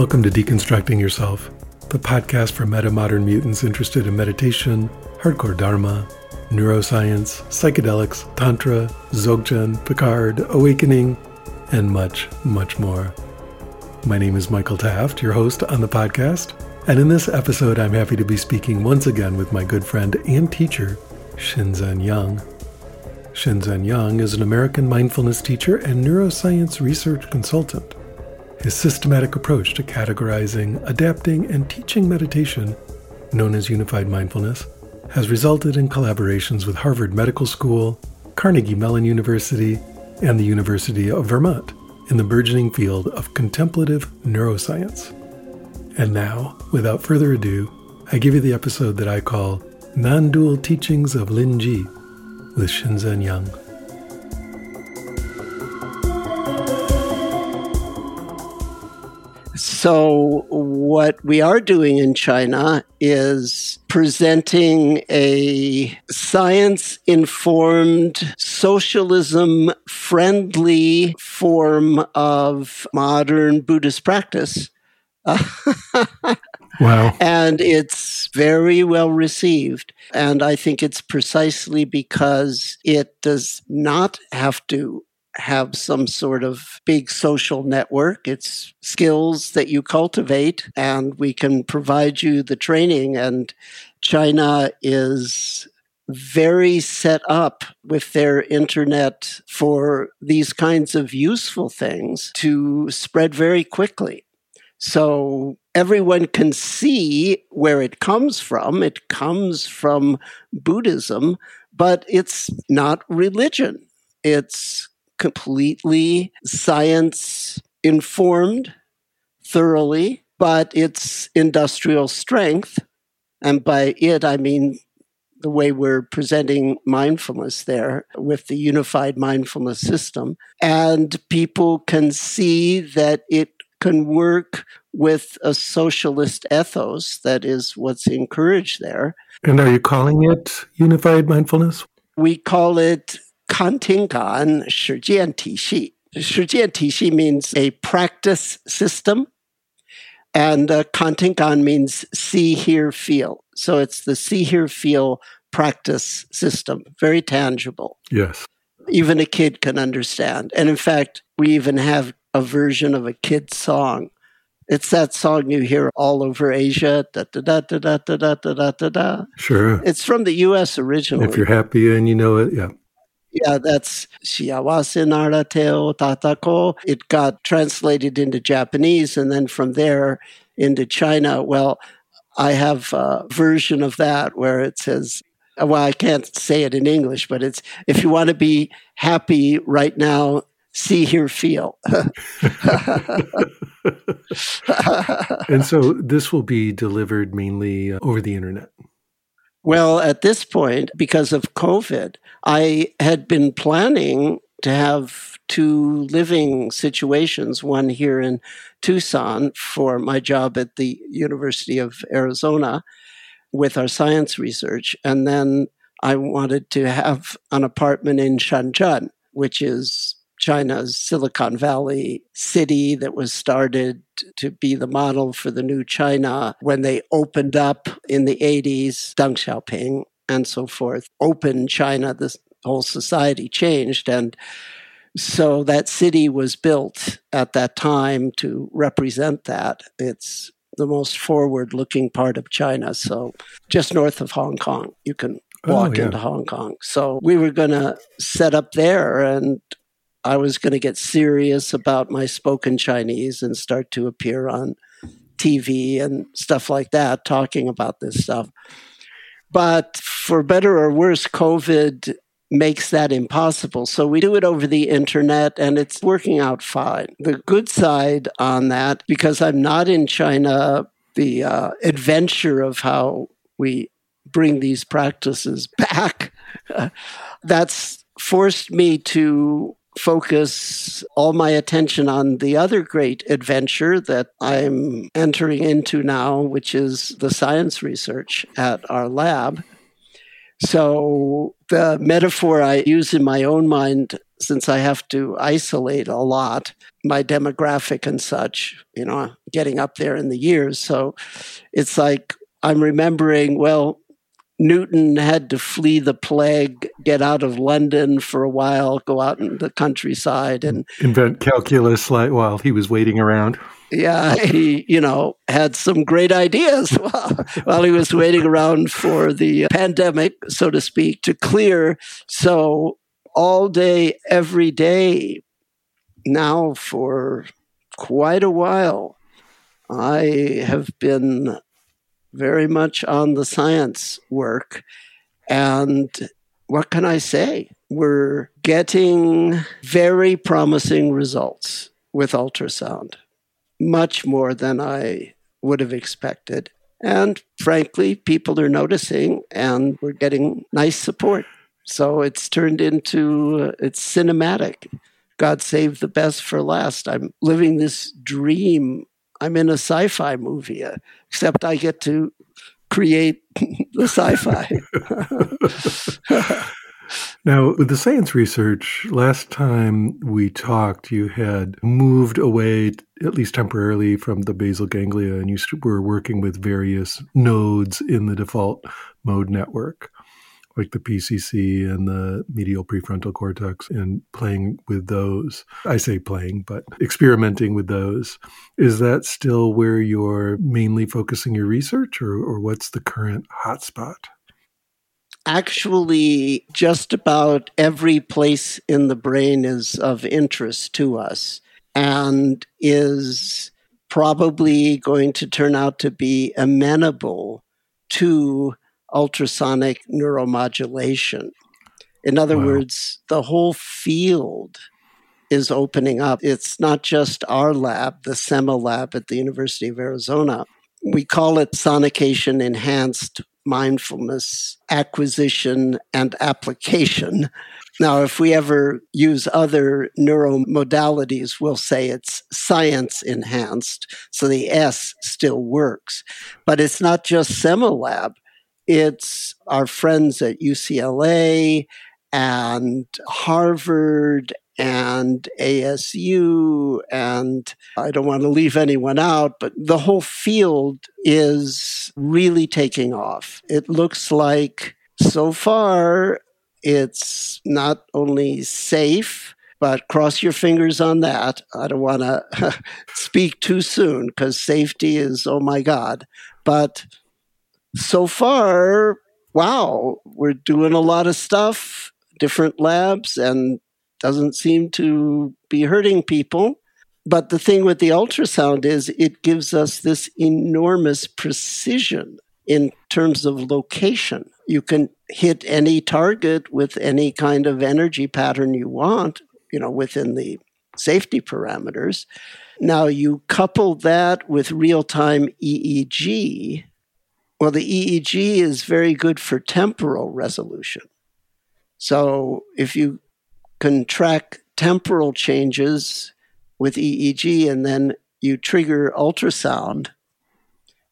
Welcome to Deconstructing Yourself, the podcast for meta modern mutants interested in meditation, hardcore dharma, neuroscience, psychedelics, tantra, dzogchen, Picard, awakening, and much, much more. My name is Michael Taft, your host on the podcast, and in this episode, I'm happy to be speaking once again with my good friend and teacher, Shinzen Young. Shinzen Young is an American mindfulness teacher and neuroscience research consultant. His systematic approach to categorizing, adapting, and teaching meditation, known as unified mindfulness, has resulted in collaborations with Harvard Medical School, Carnegie Mellon University, and the University of Vermont in the burgeoning field of contemplative neuroscience. And now, without further ado, I give you the episode that I call Non Dual Teachings of Lin Ji with Shinzen Young. So, what we are doing in China is presenting a science informed, socialism friendly form of modern Buddhist practice. wow. And it's very well received. And I think it's precisely because it does not have to have some sort of big social network. It's skills that you cultivate, and we can provide you the training. And China is very set up with their internet for these kinds of useful things to spread very quickly. So everyone can see where it comes from. It comes from Buddhism, but it's not religion. It's completely science informed thoroughly, but it's industrial strength. And by it, I mean the way we're presenting mindfulness there with the unified mindfulness system. And people can see that it can work with a socialist ethos that is what's encouraged there. And are you calling it unified mindfulness? We call it Kantingan Shijian Tishi. Shijian Tishi means a practice system, and uh, Kantingan means see, hear, feel. So it's the see, hear, feel practice system, very tangible. Yes. Even a kid can understand. And in fact, we even have a version of a kid's song. It's that song you hear all over Asia. Da da da da da da da da da da. Sure. It's from the U.S. originally. If you're happy and you know it, yeah. Yeah, that's Shiawase Narateo Tatako. It got translated into Japanese and then from there into China. Well, I have a version of that where it says, well, I can't say it in English, but it's if you want to be happy right now, see, hear, feel. and so this will be delivered mainly uh, over the internet. Well, at this point, because of COVID, I had been planning to have two living situations one here in Tucson for my job at the University of Arizona with our science research. And then I wanted to have an apartment in Shenzhen, which is China's Silicon Valley city that was started to be the model for the new China when they opened up in the 80s, Deng Xiaoping and so forth, opened China, this whole society changed. And so that city was built at that time to represent that. It's the most forward looking part of China. So just north of Hong Kong, you can oh, walk oh, yeah. into Hong Kong. So we were going to set up there and I was going to get serious about my spoken Chinese and start to appear on TV and stuff like that, talking about this stuff. But for better or worse, COVID makes that impossible. So we do it over the internet and it's working out fine. The good side on that, because I'm not in China, the uh, adventure of how we bring these practices back, that's forced me to focus all my attention on the other great adventure that I'm entering into now, which is the science research at our lab. So, the metaphor I use in my own mind, since I have to isolate a lot, my demographic and such, you know, getting up there in the years. So, it's like I'm remembering, well, Newton had to flee the plague, get out of London for a while, go out in the countryside and invent calculus like while he was waiting around. Yeah, he, you know, had some great ideas while, while he was waiting around for the pandemic, so to speak, to clear. So all day, every day, now for quite a while, I have been very much on the science work. And what can I say? We're getting very promising results with ultrasound, much more than I would have expected. And frankly, people are noticing and we're getting nice support. So it's turned into, it's cinematic. God save the best for last. I'm living this dream I'm in a sci-fi movie, uh, except I get to create the sci-fi. now, with the science research, last time we talked, you had moved away, at least temporarily, from the basal ganglia, and you were working with various nodes in the default mode network like the PCC and the medial prefrontal cortex and playing with those. I say playing, but experimenting with those. Is that still where you're mainly focusing your research or, or what's the current hotspot? Actually, just about every place in the brain is of interest to us and is probably going to turn out to be amenable to ultrasonic neuromodulation. In other wow. words, the whole field is opening up. It's not just our lab, the SEMA lab at the University of Arizona. We call it sonication enhanced mindfulness acquisition and application. Now, if we ever use other neuromodalities, we'll say it's science enhanced. So the S still works. But it's not just SEMA it's our friends at UCLA and Harvard and ASU, and I don't want to leave anyone out, but the whole field is really taking off. It looks like so far it's not only safe, but cross your fingers on that. I don't want to speak too soon because safety is, oh my God. But so far, wow, we're doing a lot of stuff, different labs, and doesn't seem to be hurting people. But the thing with the ultrasound is it gives us this enormous precision in terms of location. You can hit any target with any kind of energy pattern you want, you know, within the safety parameters. Now you couple that with real time EEG, well, the EEG is very good for temporal resolution. So if you can track temporal changes with EEG and then you trigger ultrasound,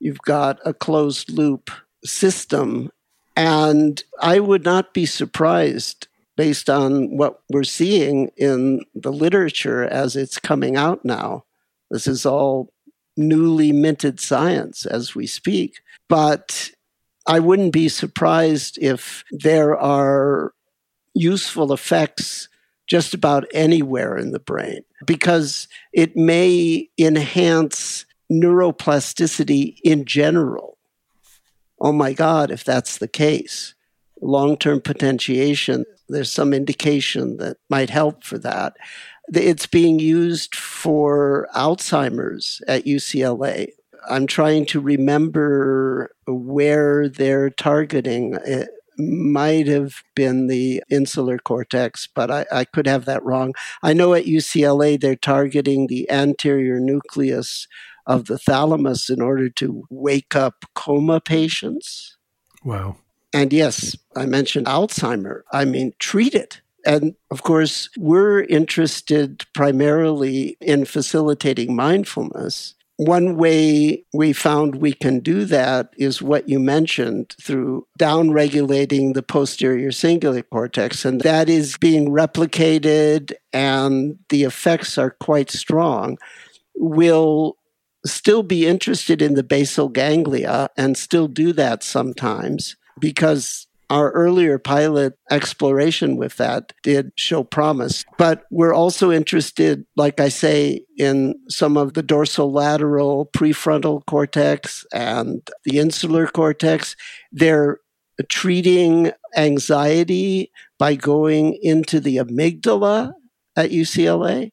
you've got a closed loop system. And I would not be surprised based on what we're seeing in the literature as it's coming out now. This is all newly minted science as we speak. But I wouldn't be surprised if there are useful effects just about anywhere in the brain because it may enhance neuroplasticity in general. Oh my God, if that's the case. Long term potentiation, there's some indication that might help for that. It's being used for Alzheimer's at UCLA. I'm trying to remember where they're targeting. It might have been the insular cortex, but I, I could have that wrong. I know at UCLA they're targeting the anterior nucleus of the thalamus in order to wake up coma patients. Wow. And yes, I mentioned Alzheimer. I mean, treat it. And of course, we're interested primarily in facilitating mindfulness. one way we found we can do that is what you mentioned through downregulating the posterior cingulate cortex. And that is being replicated, and the effects are quite strong. We'll still be interested in the basal ganglia and still do that sometimes because our earlier pilot exploration with that did show promise. But we're also interested, like I say, in some of the dorsolateral prefrontal cortex and the insular cortex. They're treating anxiety by going into the amygdala at UCLA.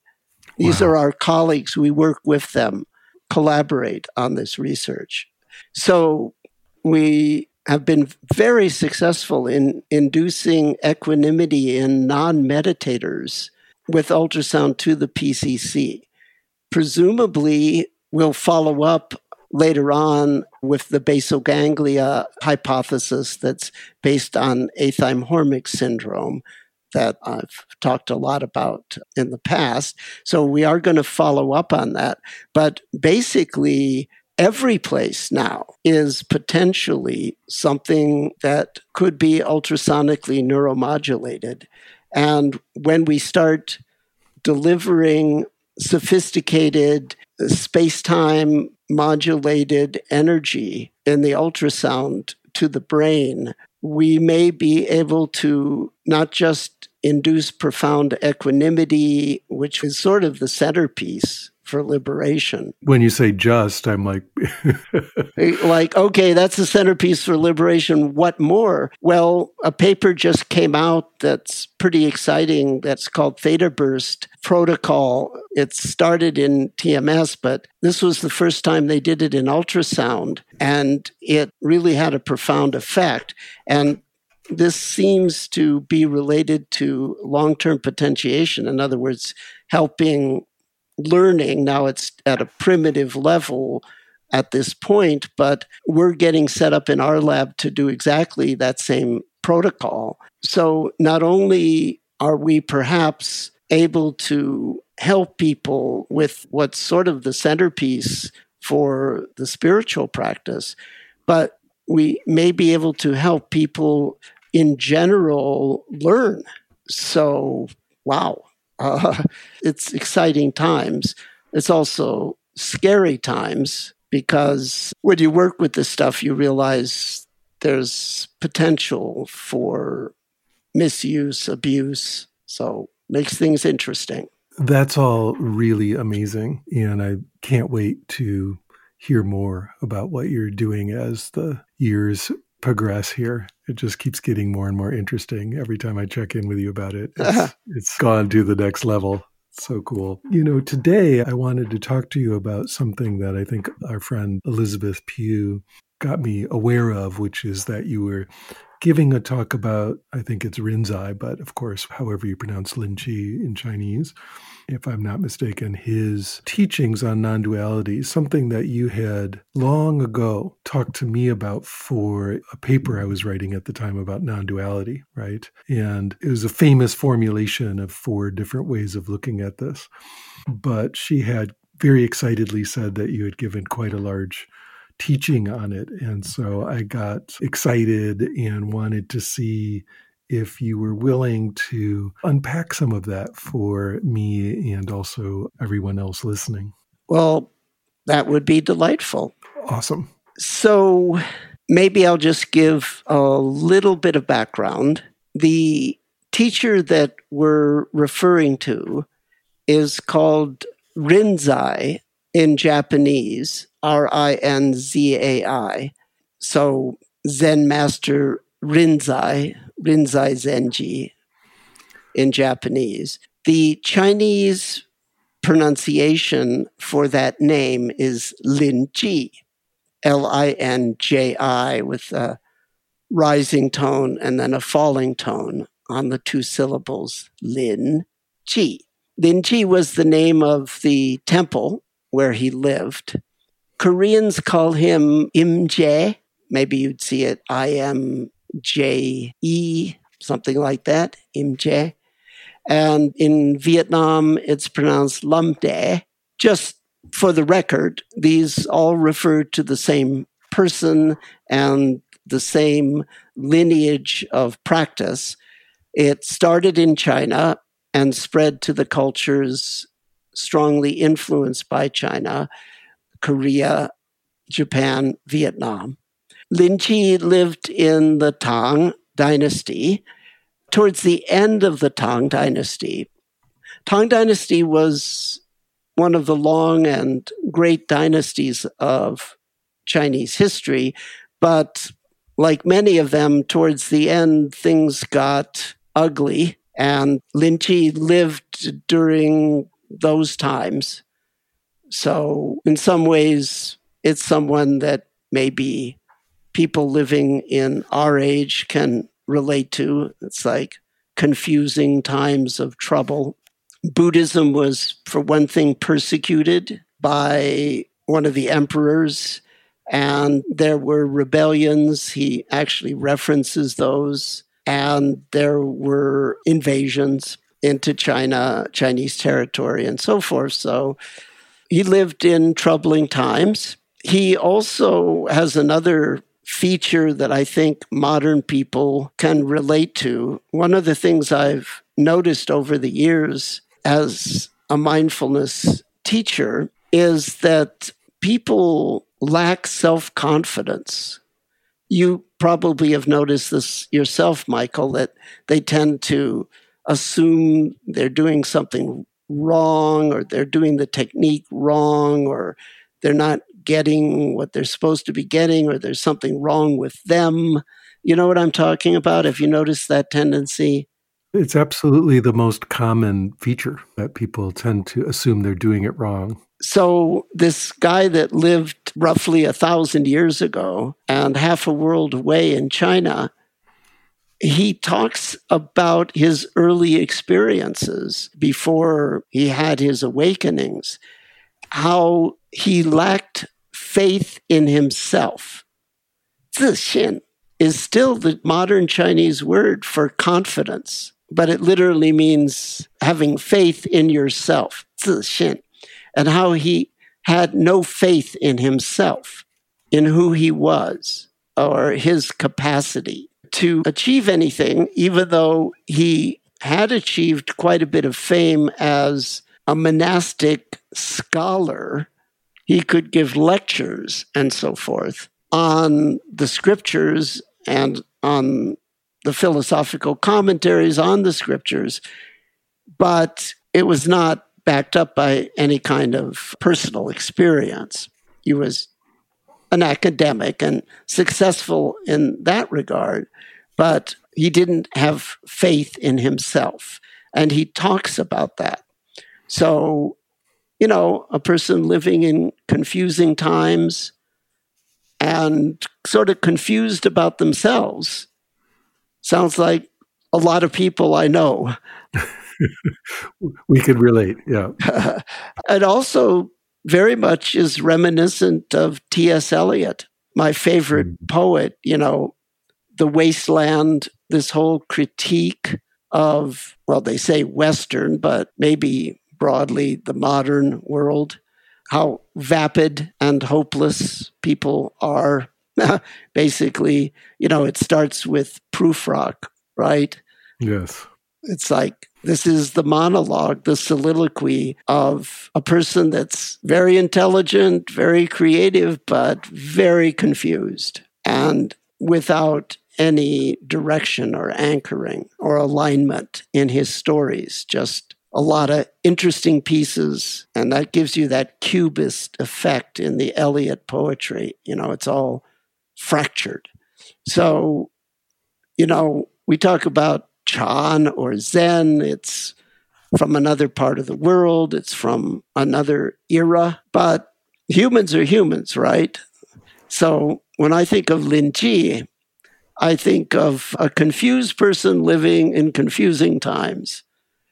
These wow. are our colleagues. We work with them, collaborate on this research. So we have been very successful in inducing equanimity in non meditators with ultrasound to the PCC. Presumably, we'll follow up later on with the basal ganglia hypothesis that's based on athymhormic syndrome that I've talked a lot about in the past. So we are going to follow up on that. But basically, every place now is potentially something that could be ultrasonically neuromodulated. And when we start delivering sophisticated space time modulated energy in the ultrasound to the brain, we may be able to not just induce profound equanimity, which is sort of the centerpiece for liberation. When you say just, I'm like, like, okay, that's the centerpiece for liberation. What more? Well, a paper just came out that's pretty exciting. That's called Theta Burst Protocol. It started in TMS, but this was the first time they did it in ultrasound, and it really had a profound effect. And this seems to be related to long term potentiation. In other words, helping learning. Now it's at a primitive level at this point, but we're getting set up in our lab to do exactly that same protocol. So not only are we perhaps able to help people with what's sort of the centerpiece for the spiritual practice, but we may be able to help people in general learn. So, wow, uh, it's exciting times. It's also scary times because when you work with this stuff, you realize there's potential for misuse, abuse. So makes things interesting. That's all really amazing. And I can't wait to hear more about what you're doing as the years progress here. It just keeps getting more and more interesting every time I check in with you about it. It's, it's gone to the next level. So cool. You know, today I wanted to talk to you about something that I think our friend Elizabeth Pugh got me aware of, which is that you were giving a talk about, I think it's Rinzai, but of course, however you pronounce Lin Chi in Chinese if I'm not mistaken, his teachings on non duality, something that you had long ago talked to me about for a paper I was writing at the time about non duality, right? And it was a famous formulation of four different ways of looking at this. But she had very excitedly said that you had given quite a large teaching on it. And so I got excited and wanted to see if you were willing to unpack some of that for me and also everyone else listening. Well, that would be delightful. Awesome. So maybe I'll just give a little bit of background. The teacher that we're referring to is called Rinzai in Japanese, R I N Z A I. So Zen Master Rinzai, Rinzai Zenji in Japanese. The Chinese pronunciation for that name is Lin Ji, L I N J I, with a rising tone and then a falling tone on the two syllables, Lin Ji. Lin Ji was the name of the temple where he lived. Koreans call him Imje. Maybe you'd see it I M J E, something like that, MJ. And in Vietnam, it's pronounced Lam De. Just for the record, these all refer to the same person and the same lineage of practice. It started in China and spread to the cultures strongly influenced by China, Korea, Japan, Vietnam. Lin Chi lived in the Tang dynasty. Towards the end of the Tang dynasty, Tang dynasty was one of the long and great dynasties of Chinese history, but like many of them, towards the end, things got ugly. And Lin Chi lived during those times. So, in some ways, it's someone that maybe people living in our age can relate to. It's like confusing times of trouble. Buddhism was, for one thing, persecuted by one of the emperors and there were rebellions. He actually references those. And there were invasions into China, Chinese territory, and so forth. So he lived in troubling times. He also has another feature that I think modern people can relate to. One of the things I've noticed over the years as a mindfulness teacher is that people lack self confidence. You probably have noticed this yourself, Michael, that they tend to assume they're doing something wrong or they're doing the technique wrong or they're not getting what they're supposed to be getting or there's something wrong with them. You know what I'm talking about? If you notice that tendency? It's absolutely the most common feature that people tend to assume they're doing it wrong. So, this guy that lived roughly a thousand years ago and half a world away in China, he talks about his early experiences before he had his awakenings, how he lacked faith in himself. Zixin is still the modern Chinese word for confidence, but it literally means having faith in yourself, zixin, and how he had no faith in himself, in who he was, or his capacity to achieve anything, even though he had achieved quite a bit of fame as a monastic scholar he could give lectures and so forth on the scriptures and on the philosophical commentaries on the scriptures, but it was not backed up by any kind of personal experience. He was an academic and successful in that regard, but he didn't have faith in himself. And he talks about that. So, you know, a person living in confusing times and sort of confused about themselves sounds like a lot of people I know. we could relate. Yeah. it also very much is reminiscent of T.S. Eliot, my favorite mm. poet, you know, The Wasteland, this whole critique of, well, they say Western, but maybe broadly the modern world, how vapid and hopeless people are. Basically, you know, it starts with Prufrock, right? Yes. It's like this is the monologue, the soliloquy of a person that's very intelligent, very creative, but very confused and without any direction or anchoring or alignment in his stories. Just a lot of interesting pieces. And that gives you that cubist effect in the Eliot poetry. You know, it's all fractured. So, you know, we talk about Chan or Zen. It's from another part of the world. It's from another era. But humans are humans, right? So when I think of Lin Chi, I think of a confused person living in confusing times.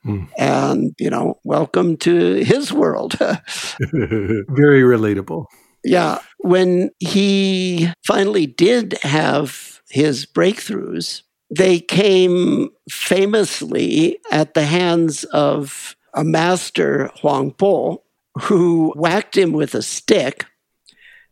Mm. And, you know, welcome to his world. Very relatable. Yeah. When he finally did have his breakthroughs, they came famously at the hands of a master, Huang Po, who whacked him with a stick.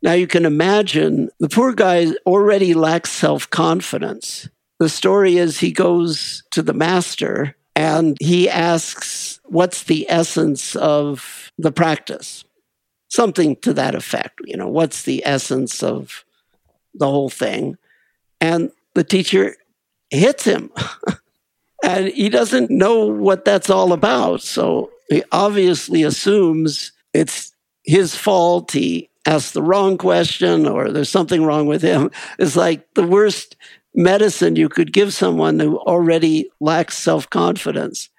Now you can imagine the poor guy already lacks self confidence. The story is he goes to the master and he asks, What's the essence of the practice? Something to that effect. You know, what's the essence of the whole thing? And the teacher hits him. and he doesn't know what that's all about. So he obviously assumes it's his fault. He asked the wrong question or there's something wrong with him. It's like the worst medicine you could give someone who already lacks self confidence.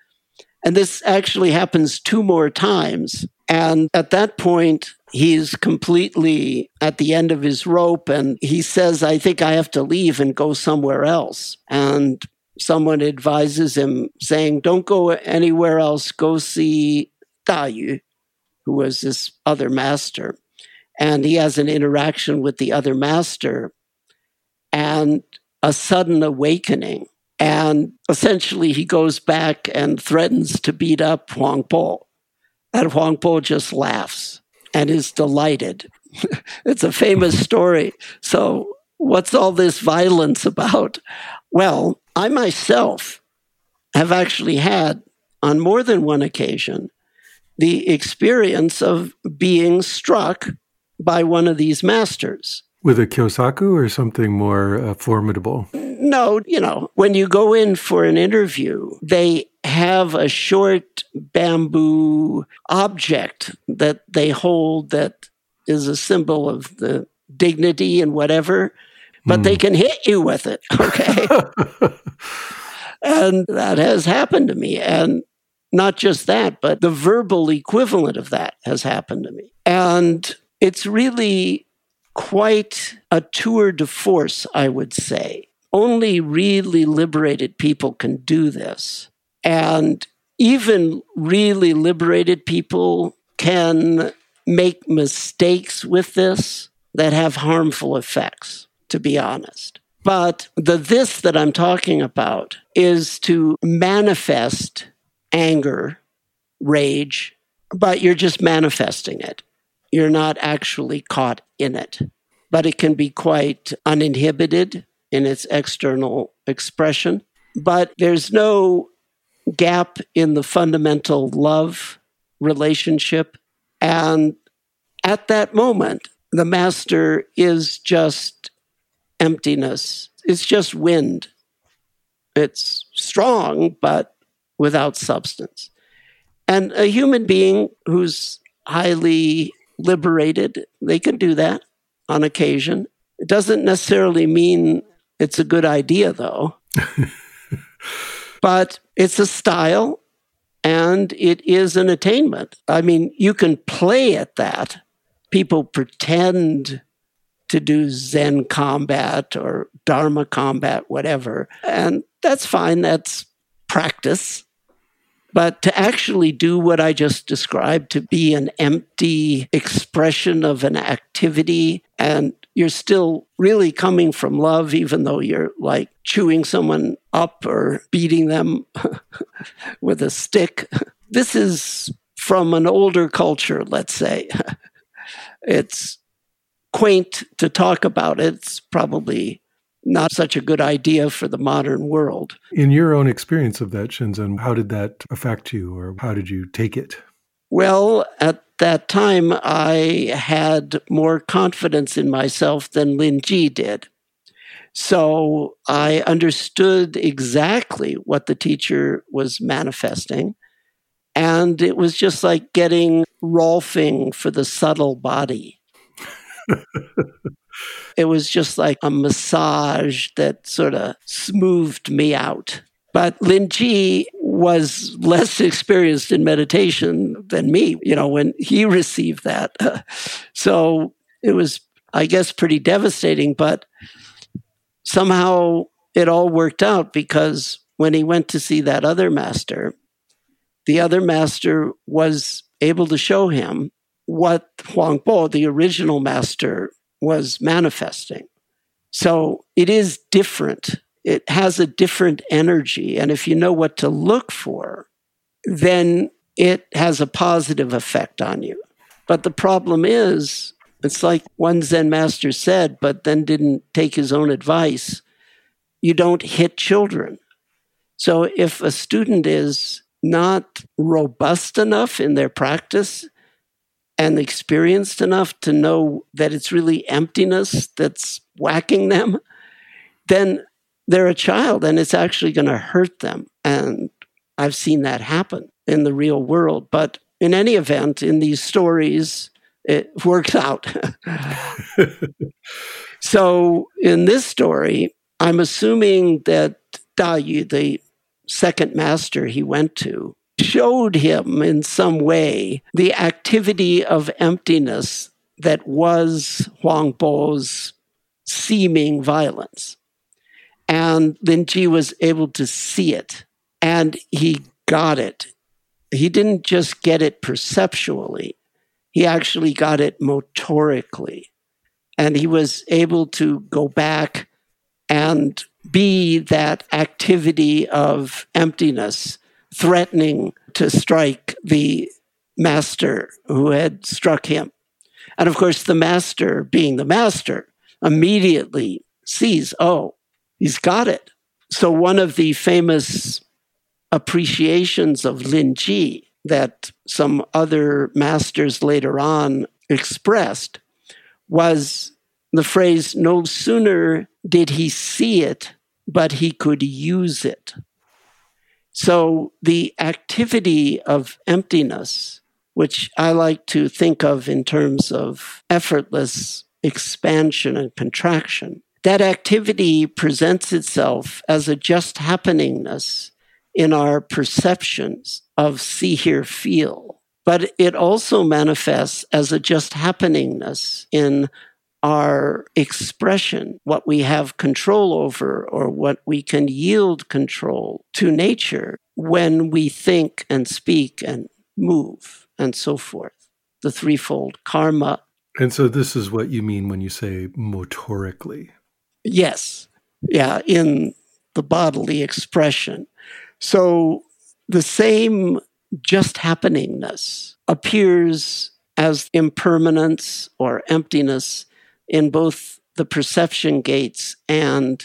And this actually happens two more times. And at that point, he's completely at the end of his rope and he says, I think I have to leave and go somewhere else. And someone advises him, saying, Don't go anywhere else, go see Da Yu, who was this other master. And he has an interaction with the other master. And a sudden awakening. And essentially, he goes back and threatens to beat up Huang Po. And Huang Po just laughs and is delighted. it's a famous story. So, what's all this violence about? Well, I myself have actually had, on more than one occasion, the experience of being struck by one of these masters. With a Kyosaku or something more uh, formidable? No, you know, when you go in for an interview, they have a short bamboo object that they hold that is a symbol of the dignity and whatever, but mm. they hmm. can hit you with it. Okay. and that has happened to me. And not just that, but the verbal equivalent of that has happened to me. And it's really quite a tour de force, I would say. Only really liberated people can do this. And even really liberated people can make mistakes with this that have harmful effects, to be honest. But the this that I'm talking about is to manifest anger, rage, but you're just manifesting it you're not actually caught in it. But it can be quite uninhibited in its external expression. But there's no gap in the fundamental love relationship. And at that moment, the master is just emptiness. It's just wind. It's strong, but without substance. And a human being who's highly liberated. They can do that on occasion. It doesn't necessarily mean it's a good idea, though. but it's a style and it is an attainment. I mean, you can play at that. People pretend to do Zen combat or Dharma combat, whatever. And that's fine. That's practice. But to actually do what I just described, to be an empty expression of an activity, and you're still really coming from love, even though you're like chewing someone up or beating them with a stick. This is from an older culture, let's say. it's quaint to talk about. It's probably not such a good idea for the modern world. In your own experience of that, Shinzen, how did that affect you or how did you take it? Well, at that time, I had more confidence in myself than Lin Ji did. So I understood exactly what the teacher was manifesting. And it was just like getting Rolfing for the subtle body. It was just like a massage that sort of smoothed me out. But Lin Ji was less experienced in meditation than me, you know, when he received that. so it was, I guess, pretty devastating, but somehow it all worked out because when he went to see that other master, the other master was able to show him what Huang Po, the original master, was manifesting. So it is different. It has a different energy. And if you know what to look for, then it has a positive effect on you. But the problem is, it's like one Zen master said, but then didn't take his own advice. You don't hit children. So if a student is not robust enough in their practice and experienced enough to know that it's really emptiness that's whacking them, then they're a child and it's actually going to hurt them. And I've seen that happen in the real world. But in any event, in these stories, it works out. so in this story, I'm assuming that Dayu, the second master he went to, showed him in some way the activity of emptiness that was Huang Bo's seeming violence. And Lin Ji was able to see it and he got it. He didn't just get it perceptually, he actually got it motorically. And he was able to go back and be that activity of emptiness, threatening to strike the master who had struck him. And of course, the master, being the master, immediately sees, oh, he's got it. So, one of the famous appreciations of Lin Ji that some other masters later on expressed was the phrase no sooner did he see it, but he could use it. So the activity of emptiness, which I like to think of in terms of effortless expansion and contraction, that activity presents itself as a just happeningness in our perceptions of see, hear, feel. But it also manifests as a just happeningness in our expression, what we have control over or what we can yield control to nature when we think and speak and move and so forth. The threefold karma. And so this is what you mean when you say motorically. Yes. Yeah, in the bodily expression. So the same just happeningness appears as impermanence or emptiness in both the perception gates and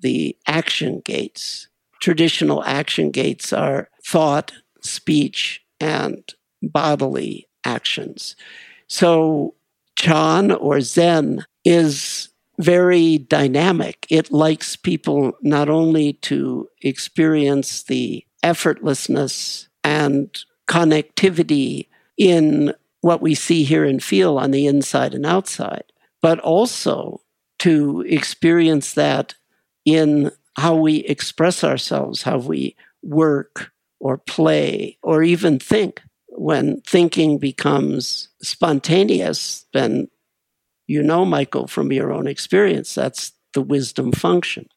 the action gates. Traditional action gates are thought, speech, and bodily actions. So, Chan or Zen is very dynamic. It likes people not only to experience the effortlessness and connectivity in what we see, hear, and feel on the inside and outside, but also to experience that in how we express ourselves, how we work or play or even think. When thinking becomes spontaneous, then you know, Michael, from your own experience, that's the wisdom function.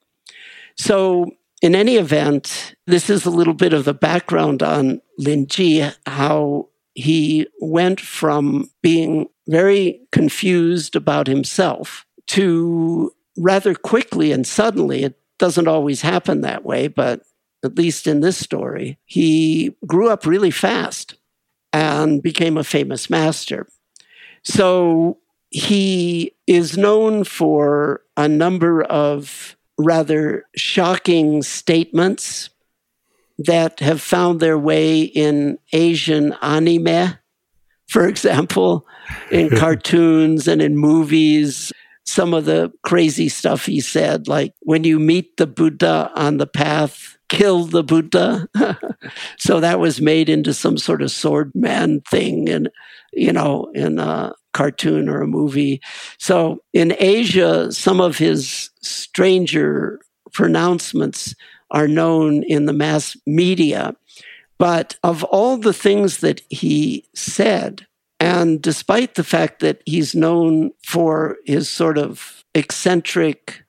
So, in any event, this is a little bit of the background on Lin Ji, how he went from being very confused about himself to rather quickly and suddenly, it doesn't always happen that way, but at least in this story, he grew up really fast and became a famous master. So he is known for a number of rather shocking statements that have found their way in Asian anime, for example, in cartoons and in movies. Some of the crazy stuff he said, like when you meet the Buddha on the path, kill the Buddha. so that was made into some sort of sword man thing, and you know, in a cartoon or a movie. So in Asia, some of his stranger pronouncements are known in the mass media. But of all the things that he said, and despite the fact that he's known for his sort of eccentric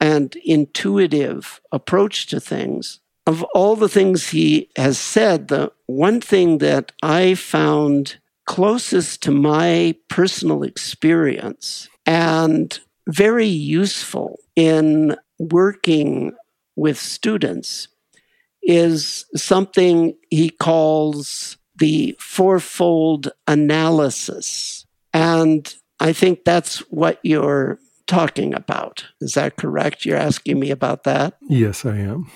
and intuitive approach to things, of all the things he has said, the one thing that I found closest to my personal experience and very useful in working with students is something he calls the fourfold analysis. And I think that's what you're talking about. Is that correct? You're asking me about that? Yes, I am.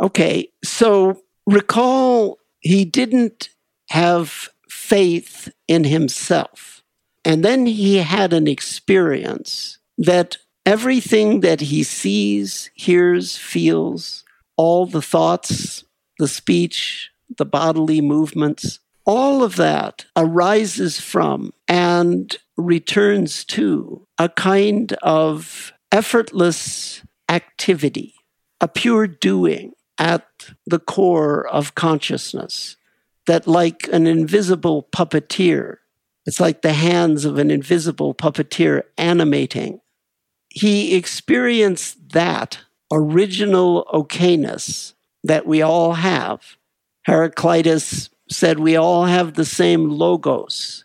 Okay. So recall he didn't have faith in himself. And then he had an experience that everything that he sees, hears, feels, all the thoughts, the speech, the bodily movements, all of that arises from and returns to a kind of effortless activity, a pure doing at the core of consciousness that, like an invisible puppeteer, it's like the hands of an invisible puppeteer animating. He experienced that original okayness that we all have. Heraclitus said we all have the same logos,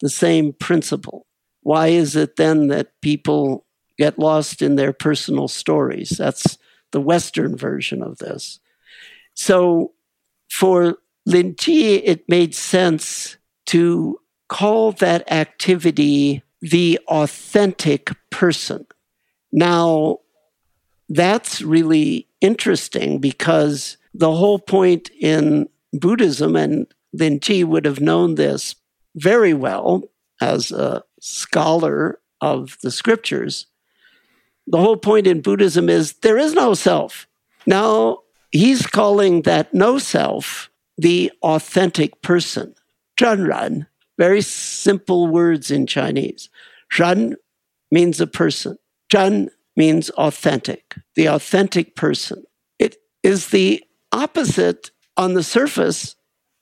the same principle. Why is it then that people get lost in their personal stories? That's the Western version of this. So for Lin Chi, it made sense to call that activity the authentic person. Now, that's really interesting because the whole point in Buddhism, and Lin Chi would have known this very well as a scholar of the scriptures. The whole point in Buddhism is there is no self. Now, he's calling that no self the authentic person. Zhenren, very simple words in Chinese. Ren means a person. Zhen means authentic, the authentic person. It is the opposite on the surface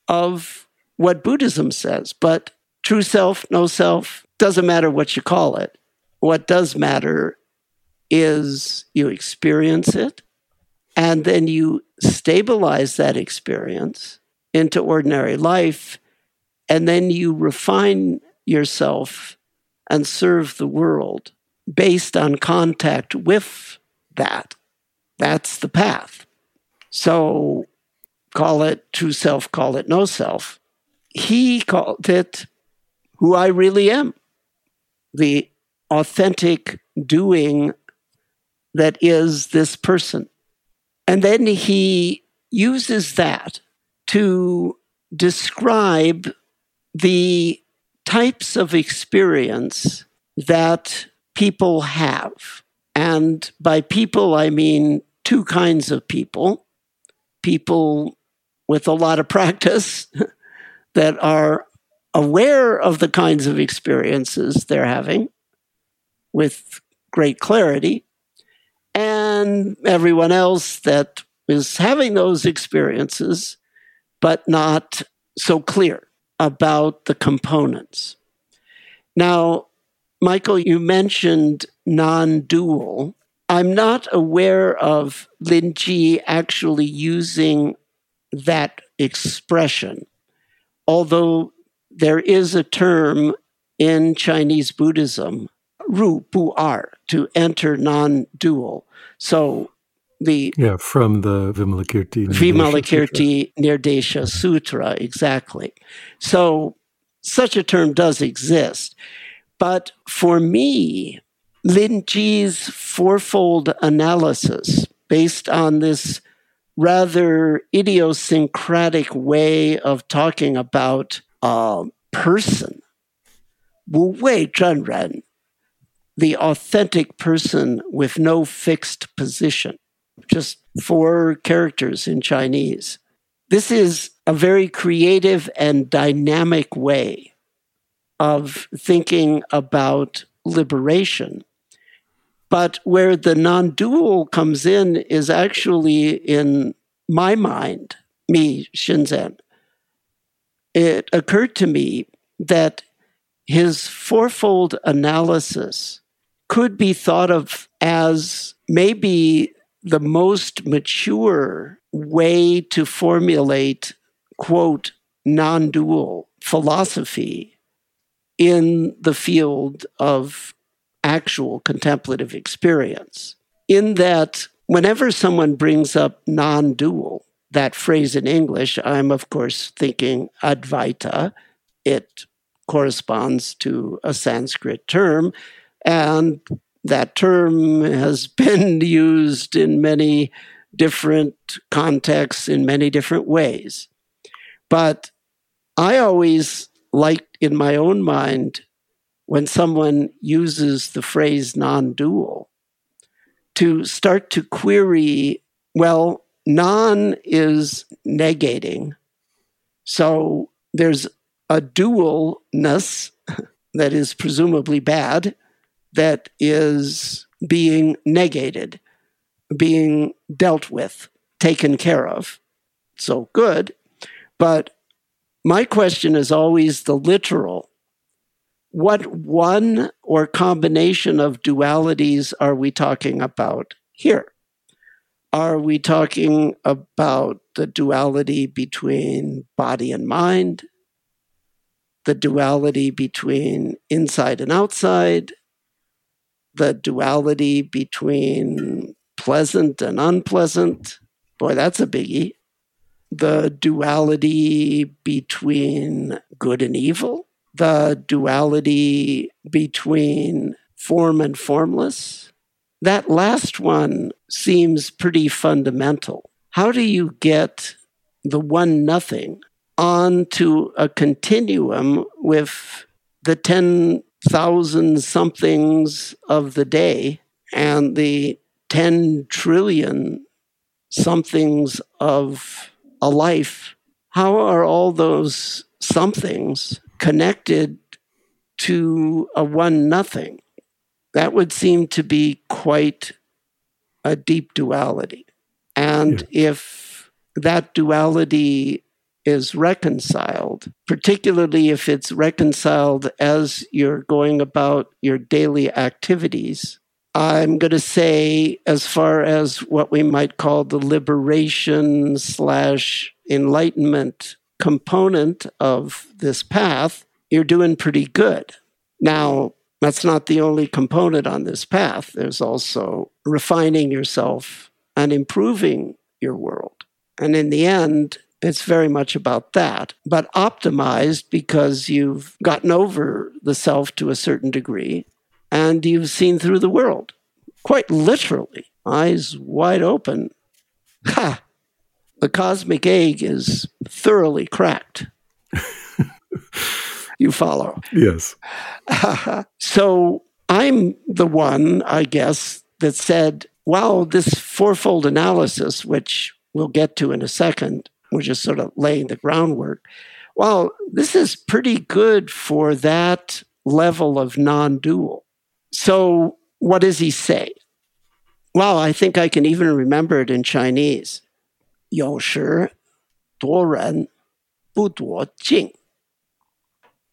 of what Buddhism says. But true self, no self, doesn't matter what you call it. What does matter is you experience it and then you stabilize that experience into ordinary life and then you refine yourself and serve the world based on contact with that. That's the path. So call it true self, call it no self. He called it who I really am, the authentic doing that is this person. And then he uses that to describe the types of experience that people have. And by people, I mean two kinds of people people with a lot of practice that are aware of the kinds of experiences they're having with great clarity, and everyone else that is having those experiences, but not so clear about the components. Now, Michael, you mentioned non dual. I'm not aware of Lin Chi actually using that expression, although there is a term in Chinese Buddhism, ru bu ar, to enter non dual. So the yeah from the Vimalakirti Vimalakirti Nirdesha Sutra exactly. So such a term does exist, but for me, Lin Chi's fourfold analysis based on this rather idiosyncratic way of talking about a person. Wu Wei Zhen Ren, the authentic person with no fixed position, just four characters in Chinese. This is a very creative and dynamic way of thinking about liberation but where the non dual comes in is actually in my mind, me, Shinzen. It occurred to me that his fourfold analysis could be thought of as maybe the most mature way to formulate, quote, non dual philosophy in the field of actual contemplative experience. In that, whenever someone brings up non dual, that phrase in English, I'm of course thinking Advaita. It corresponds to a Sanskrit term, and that term has been used in many different contexts in many different ways. But I always liked in my own mind when someone uses the phrase non dual to start to query well, non is negating. So there's a dualness that is presumably bad that is being negated, being dealt with, taken care of. So good. But my question is always the literal. What one or combination of dualities are we talking about here? Are we talking about the duality between body and mind? The duality between inside and outside? The duality between pleasant and unpleasant? Boy, that's a biggie. The duality between good and evil? The duality between form and formless? That last one seems pretty fundamental. How do you get the one nothing onto a continuum with the 10,000 somethings of the day and the 10 trillion somethings of a life? How are all those somethings connected to a one nothing? That would seem to be quite a deep duality. And yeah. if that duality is reconciled, particularly if it's reconciled as you're going about your daily activities, I'm going to say, as far as what we might call the liberation slash enlightenment component of this path, you're doing pretty good. Now, that's not the only component on this path. There's also refining yourself and improving your world. And in the end, it's very much about that, but optimized because you've gotten over the self to a certain degree and you've seen through the world, quite literally, eyes wide open. Ha! The cosmic egg is thoroughly cracked. you follow. Yes. so I'm the one, I guess, that said, wow, this fourfold analysis, which we'll get to in a second, we're just sort of laying the groundwork. Well, this is pretty good for that level of non dual. So, what does he say? Well, I think I can even remember it in Chinese. 有时多人不多静。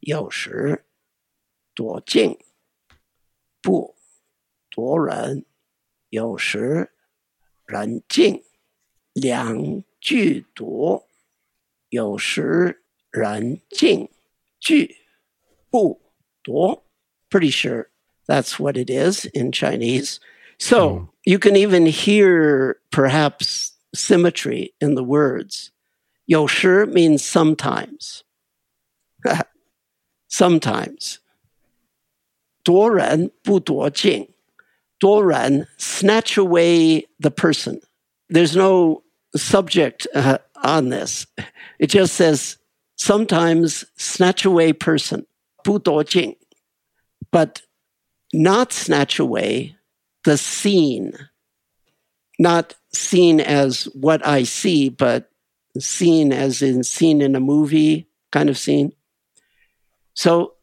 有时多静，不多人；有时人静，两 句多；有时人静，句不多。Pretty sure that's what it is in Chinese. So mm. you can even hear perhaps symmetry in the words. 有时 means sometimes. sometimes. 夺人不夺境.夺人 snatch away the person. There's no subject uh, on this. It just says, sometimes snatch away person, jing, but not snatch away the scene. not seen as what I see, but seen as in seen in a movie kind of scene. So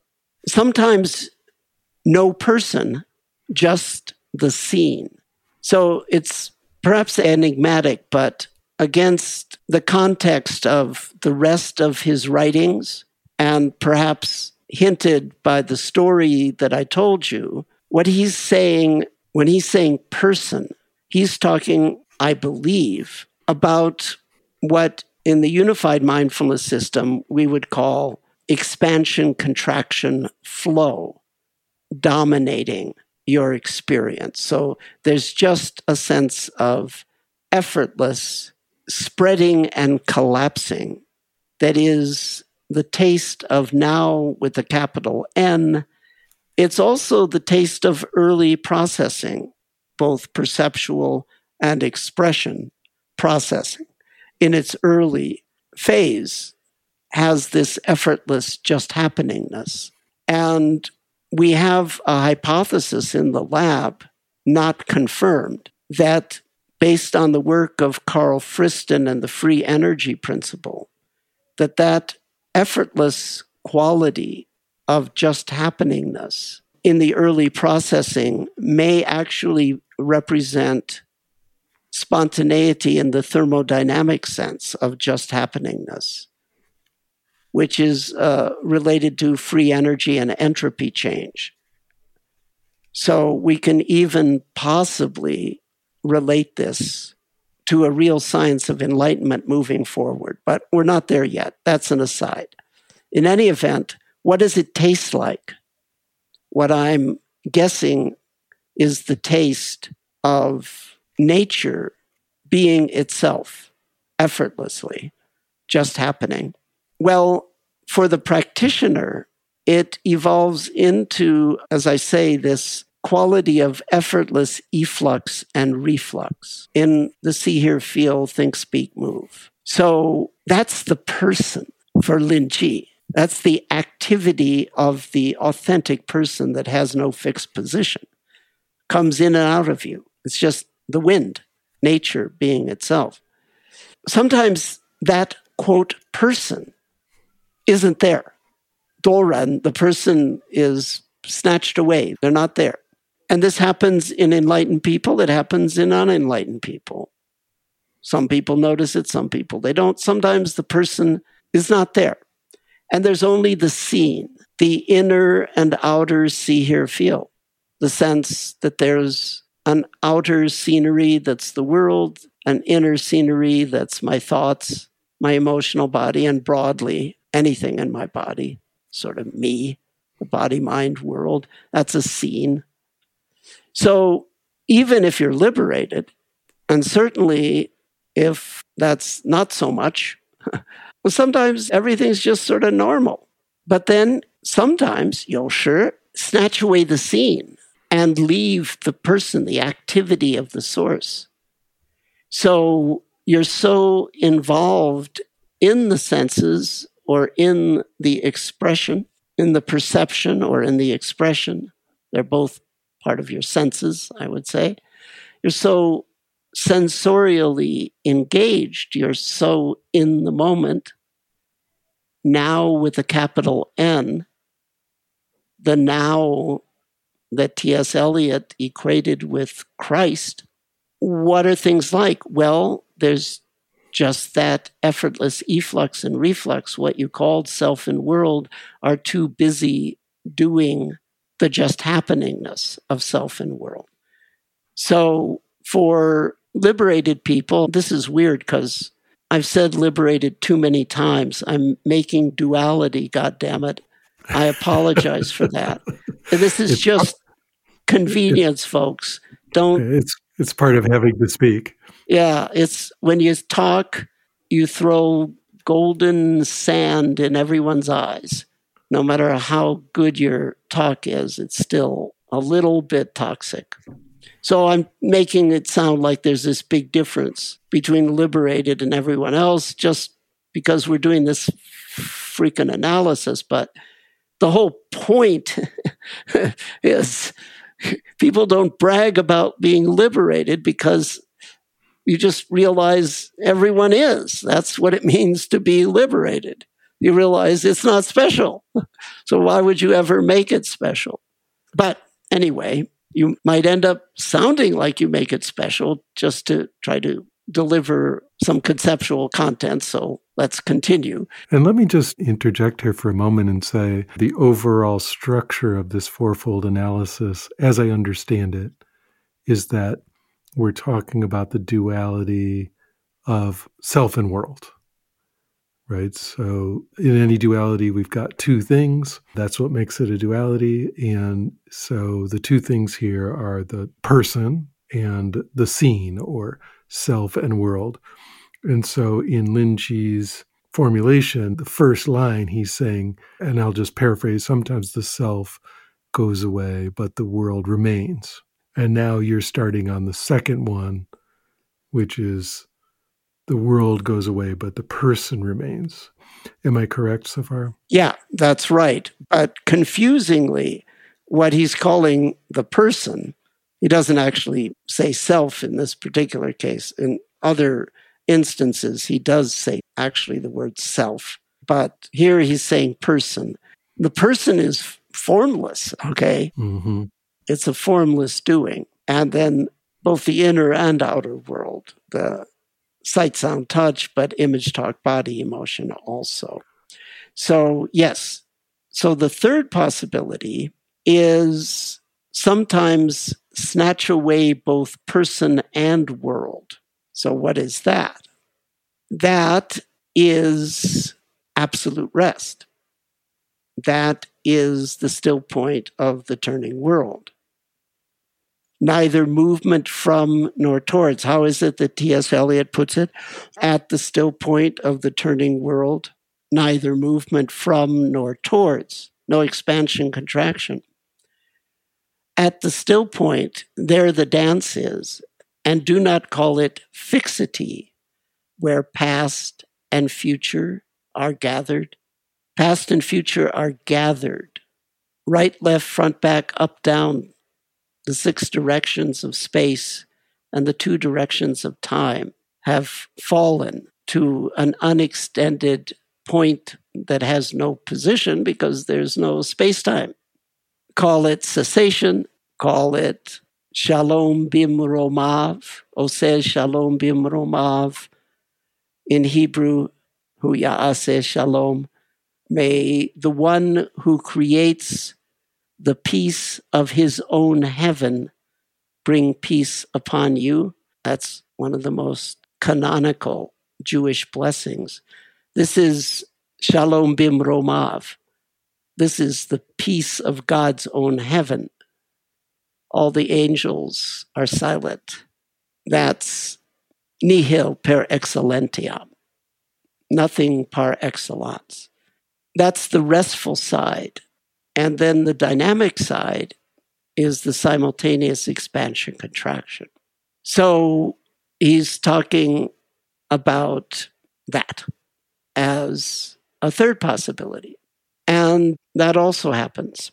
sometimes no person, just the scene. So it's perhaps enigmatic, but against the context of the rest of his writings and perhaps hinted by the story that I told you, what he's saying when he's saying person, he's talking, I believe, about what in the unified mindfulness system we would call expansion contraction flow dominating your experience. So there's just a sense of effortless spreading and collapsing that is the taste of now with a capital N. It's also the taste of early processing, both perceptual and expression processing in its early phase has this effortless just happeningness. And we have a hypothesis in the lab, not confirmed, that based on the work of Carl Friston and the free energy principle, that that effortless quality of just happeningness in the early processing may actually represent spontaneity in the thermodynamic sense of just happeningness, which is uh, related to free energy and entropy change. So we can even possibly relate this to a real science of enlightenment moving forward, but we're not there yet. That's an aside. In any event, what does it taste like? What I'm guessing is the taste of nature being itself effortlessly, just happening. Well, for the practitioner, it evolves into, as I say, this quality of effortless efflux and reflux in the see, hear, feel, think, speak, move. So that's the person for Lin Chi. That's the activity of the authentic person that has no fixed position, comes in and out of you. It's just the wind, nature being itself. Sometimes that quote person isn't there. Doran, the person is snatched away. They're not there. And this happens in enlightened people, it happens in unenlightened people. Some people notice it, some people they don't. Sometimes the person is not there. And there's only the scene, the inner and outer see, hear, feel, the sense that there's an outer scenery that's the world, an inner scenery that's my thoughts, my emotional body, and broadly anything in my body, sort of me, the body mind world. That's a scene. So even if you're liberated, and certainly if that's not so much, well, sometimes everything's just sort of normal. But then sometimes you'll sure snatch away the scene and leave the person, the activity of the source. So you're so involved in the senses or in the expression, in the perception or in the expression. They're both part of your senses, I would say. You're so sensorially engaged, you're so in the moment. Now, with a capital N, the now that T.S. Eliot equated with Christ, what are things like? Well, there's just that effortless efflux and reflux, what you called self and world, are too busy doing the just happeningness of self and world. So for liberated people, this is weird because I've said liberated too many times. I'm making duality, God damn it. I apologize for that. This is just convenience, folks. Don't. It's it's part of having to speak. Yeah, it's when you talk, you throw golden sand in everyone's eyes. No matter how good your talk is, it's still a little bit toxic. So I'm making it sound like there's this big difference between liberated and everyone else just because we're doing this freaking analysis. But the whole point is people don't brag about being liberated because you just realize everyone is. That's what it means to be liberated. You realize it's not special. So why would you ever make it special? But anyway, you might end up sounding like you make it special just to try to deliver some conceptual content. So let's continue. And let me just interject here for a moment and say the overall structure of this fourfold analysis, as I understand it, is that we're talking about the duality of self and world. Right. So, in any duality, we've got two things. That's what makes it a duality. And so, the two things here are the person and the scene or self and world. And so in Lin Chi's formulation, the first line he's saying, and I'll just paraphrase sometimes the self goes away, but the world remains. And now you're starting on the second one, which is the world goes away, but the person remains. Am I correct so far? Yeah, that's right. But confusingly, what he's calling the person, he doesn't actually say self in this particular case. In other instances, he does say actually the word self. But here he's saying person. The person is formless, okay? Mm-hmm. It's a formless doing. And then both the inner and outer world, the sight, sound, touch, but image, talk, body, emotion also. So, yes. So the third possibility is sometimes snatch away both person and world. So, what is that? That is absolute rest. That is the still point of the turning world neither movement from nor towards. How is it that T.S. Eliot puts it? At the still point of the turning world, neither movement from nor towards, no expansion, contraction. At the still point, there the dance is, and do not call it fixity, where past and future are gathered. Past and future are gathered. Right, left, front, back, up, down, the six directions of space and the two directions of time have fallen to an unextended point that has no position because there's no space time. Call it cessation, call it shalom bim romav, oseh shalom bim romav. In Hebrew, hu ya'aseh shalom. May the one who creates the peace of his own heaven bring peace upon you. That's one of the most canonical Jewish blessings. This is Shalom Bim Romav. This is the peace of God's own heaven. All the angels are silent. That's nihil per excellentiam, nothing par excellence. That's the restful side and then the dynamic side is the simultaneous expansion contraction. So he's talking about that as a third possibility. And that also happens.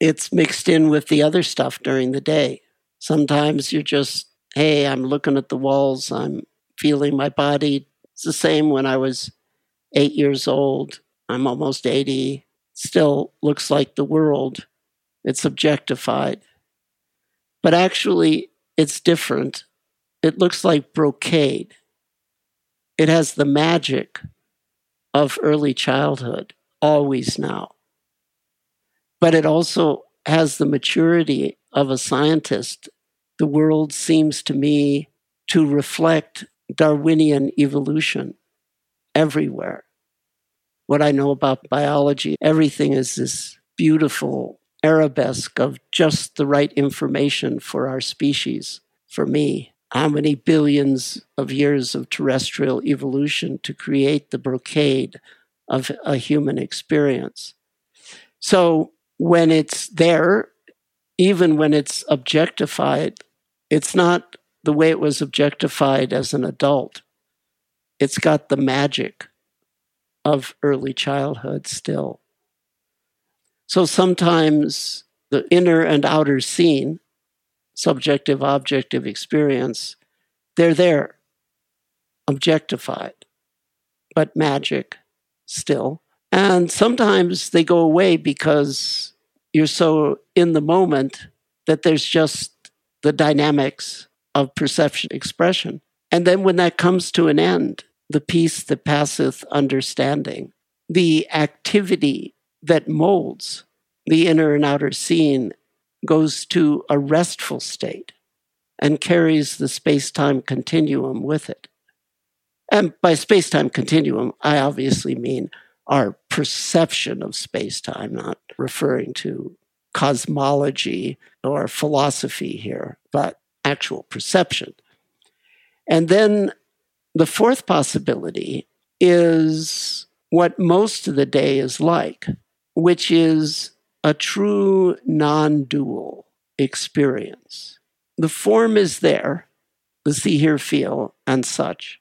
It's mixed in with the other stuff during the day. Sometimes you're just, hey, I'm looking at the walls, I'm feeling my body. It's the same when I was eight years old. I'm almost 80 still looks like the world. It's objectified. But actually, it's different. It looks like brocade. It has the magic of early childhood, always now. But it also has the maturity of a scientist. The world seems to me to reflect Darwinian evolution everywhere what I know about biology. Everything is this beautiful arabesque of just the right information for our species, for me. How many billions of years of terrestrial evolution to create the brocade of a human experience? So when it's there, even when it's objectified, it's not the way it was objectified as an adult. It's got the magic of early childhood still. So sometimes the inner and outer scene, subjective objective experience, they're there, objectified, but magic still. And sometimes they go away because you're so in the moment that there's just the dynamics of perception expression. And then when that comes to an end, the peace that passeth understanding, the activity that molds the inner and outer scene goes to a restful state and carries the space time continuum with it. And by space time continuum, I obviously mean our perception of space time, not referring to cosmology or philosophy here, but actual perception. And then the fourth possibility is what most of the day is like, which is a true non dual experience. The form is there, the see, hear, feel, and such,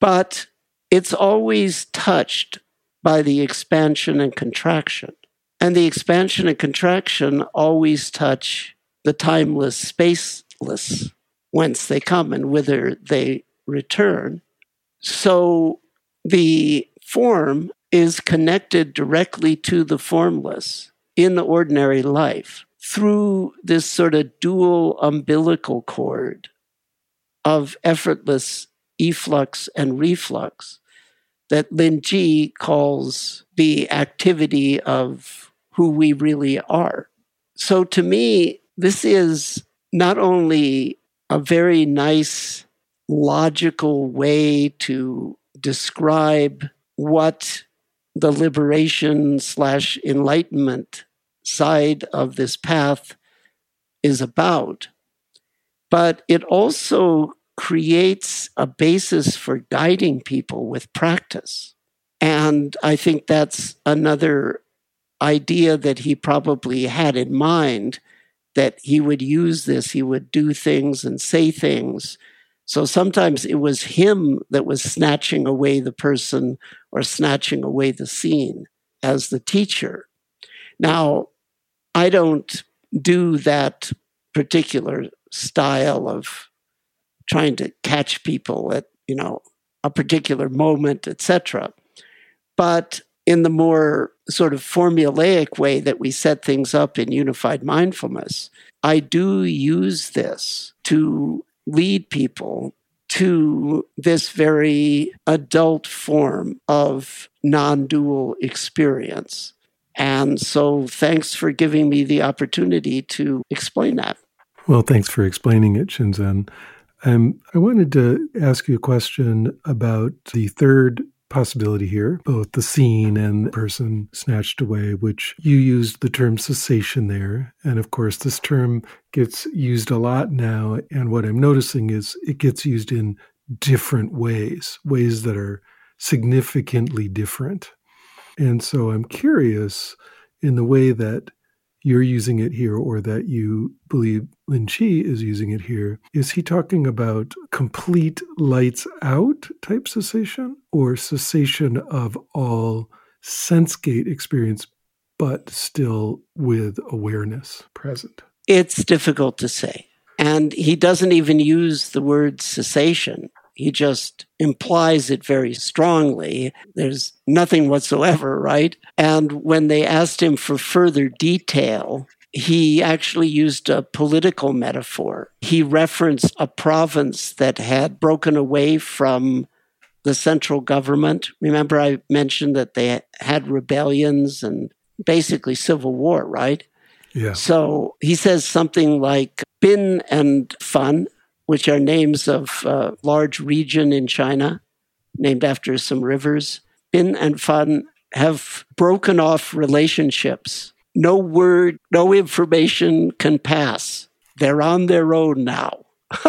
but it's always touched by the expansion and contraction. And the expansion and contraction always touch the timeless, spaceless, whence they come and whither they return. So the form is connected directly to the formless in the ordinary life through this sort of dual umbilical cord of effortless efflux and reflux that Lin Ji calls the activity of who we really are. So to me, this is not only a very nice logical way to describe what the liberation slash enlightenment side of this path is about, but it also creates a basis for guiding people with practice. And I think that's another idea that he probably had in mind that he would use this, he would do things and say things. So sometimes it was him that was snatching away the person or snatching away the scene as the teacher. Now, I don't do that particular style of trying to catch people at, you know, a particular moment, etc. But in the more sort of formulaic way that we set things up in unified mindfulness, I do use this to lead people to this very adult form of non dual experience. And so, thanks for giving me the opportunity to explain that. Well, thanks for explaining it, Shinzen. Um, I wanted to ask you a question about the third possibility here, both the scene and the person snatched away, which you used the term cessation there. And of course, this term gets used a lot now. And what I'm noticing is it gets used in different ways, ways that are significantly different. And so I'm curious in the way that you're using it here or that you believe Lin Chi is using it here, is he talking about complete lights out type cessation or cessation of all sense gate experience, but still with awareness present? It's difficult to say. And he doesn't even use the word cessation. He just implies it very strongly. There's nothing whatsoever, right? And when they asked him for further detail, he actually used a political metaphor. He referenced a province that had broken away from the central government. Remember, I mentioned that they had rebellions and basically civil war, right? Yeah. So he says something like Bin and Fan which are names of a large region in China, named after some rivers. Bin and Fan have broken off relationships. No word, no information can pass. They're on their own now.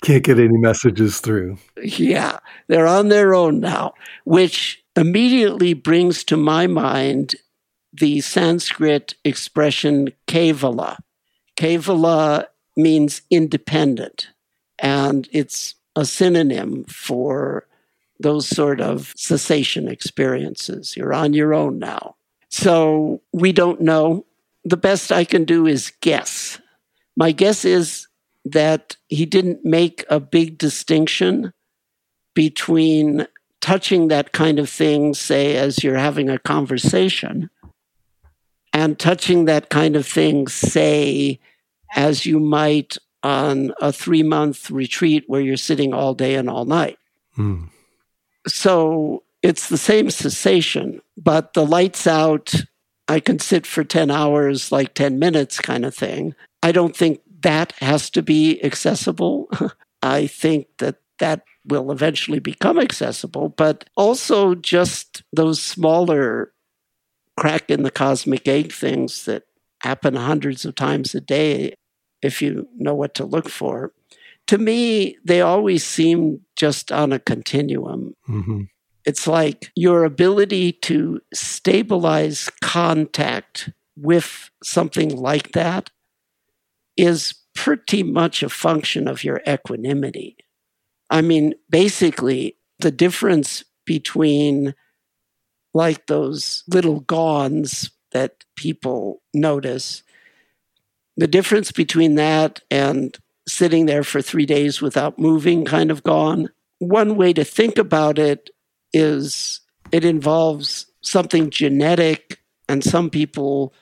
Can't get any messages through. Yeah, they're on their own now, which immediately brings to my mind the Sanskrit expression kevala, Kevala means independent, and it's a synonym for those sort of cessation experiences. You're on your own now. So we don't know. The best I can do is guess. My guess is that he didn't make a big distinction between touching that kind of thing, say, as you're having a conversation, and touching that kind of thing, say, as you might on a three month retreat where you're sitting all day and all night. Mm. So it's the same cessation, but the lights out, I can sit for 10 hours, like 10 minutes kind of thing. I don't think that has to be accessible. I think that that will eventually become accessible, but also just those smaller crack in the cosmic egg things that happen hundreds of times a day if you know what to look for. to me, they always seem just on a continuum. Mm-hmm. It's like your ability to stabilize contact with something like that is pretty much a function of your equanimity. I mean, basically, the difference between like those little gons that people notice, the difference between that and sitting there for three days without moving kind of gone. One way to think about it is it involves something genetic, and some people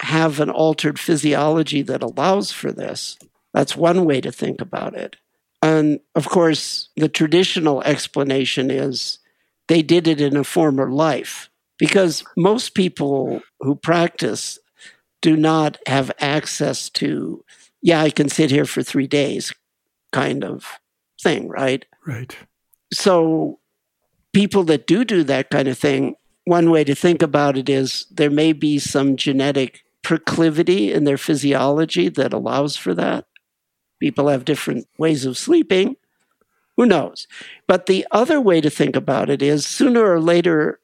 have an altered physiology that allows for this. That's one way to think about it. And of course, the traditional explanation is they did it in a former life because most people who practice do not have access to, yeah, I can sit here for three days kind of thing, right? Right. So people that do do that kind of thing, one way to think about it is there may be some genetic proclivity in their physiology that allows for that. People have different ways of sleeping. Who knows? But the other way to think about it is sooner or later,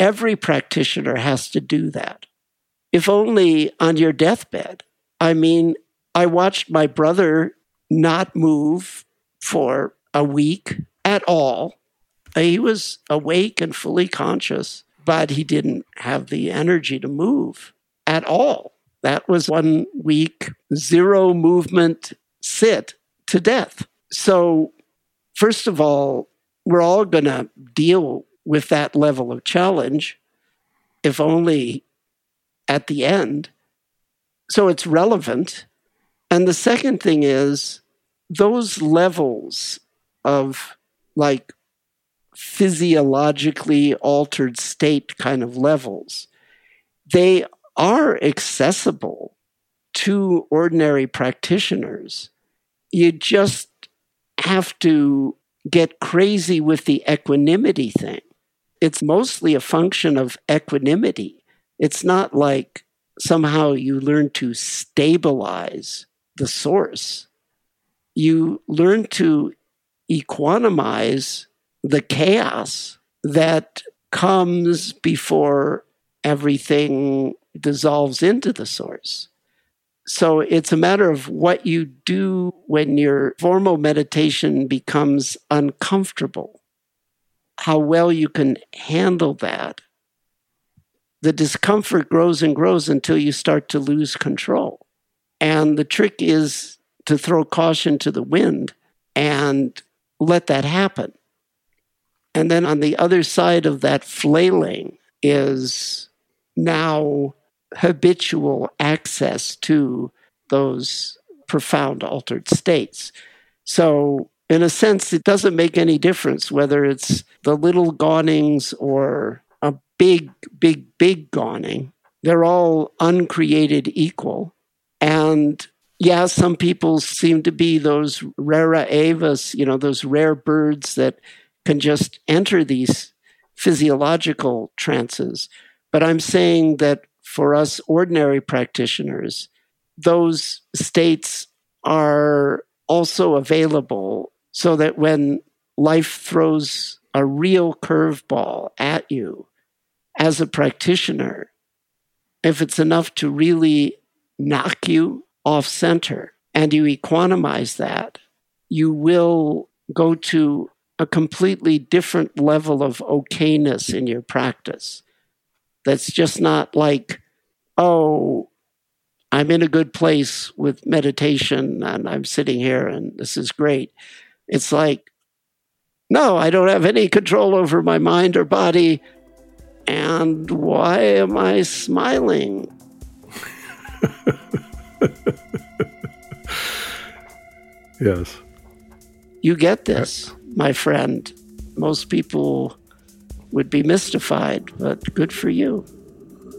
every practitioner has to do that. If only on your deathbed. I mean, I watched my brother not move for a week at all he was awake and fully conscious, but he didn't have the energy to move at all. That was one week, zero movement sit to death. So, first of all, we're all going to deal with that level of challenge, if only at the end. So, it's relevant. And the second thing is those levels of like physiologically altered state kind of levels, they are accessible to ordinary practitioners. You just have to get crazy with the equanimity thing. It's mostly a function of equanimity. It's not like somehow you learn to stabilize the source. You learn to equanimize the chaos that comes before everything dissolves into the source. So it's a matter of what you do when your formal meditation becomes uncomfortable, how well you can handle that. The discomfort grows and grows until you start to lose control. And the trick is to throw caution to the wind and let that happen. And then on the other side of that flailing is now habitual access to those profound altered states. So, in a sense, it doesn't make any difference whether it's the little gonings or a big, big, big goning. They're all uncreated equal. And yeah, some people seem to be those rara aves, you know, those rare birds that can just enter these physiological trances. But I'm saying that for us ordinary practitioners, those states are also available so that when life throws a real curveball at you as a practitioner, if it's enough to really knock you off center and you equanimize that, you will go to a completely different level of okayness in your practice. That's just not like, oh, I'm in a good place with meditation and I'm sitting here and this is great. It's like, no, I don't have any control over my mind or body. And why am I smiling? yes. You get this my friend. Most people would be mystified, but good for you.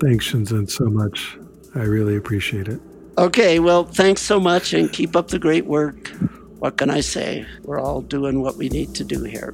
Thanks, Shinzen, so much. I really appreciate it. Okay, well, thanks so much and keep up the great work. What can I say? We're all doing what we need to do here.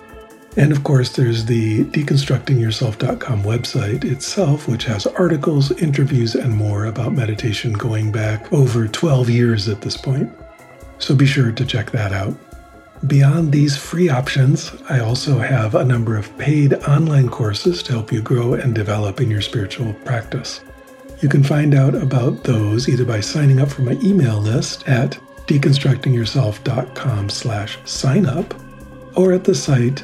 And of course, there's the deconstructingyourself.com website itself, which has articles, interviews, and more about meditation going back over 12 years at this point. So be sure to check that out. Beyond these free options, I also have a number of paid online courses to help you grow and develop in your spiritual practice. You can find out about those either by signing up for my email list at deconstructingyourself.com slash sign up or at the site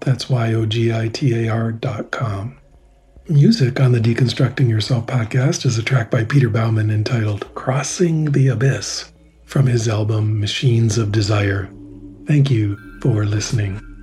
That's Y O G I T A R dot com. Music on the Deconstructing Yourself podcast is a track by Peter Baumann entitled Crossing the Abyss from his album Machines of Desire. Thank you for listening.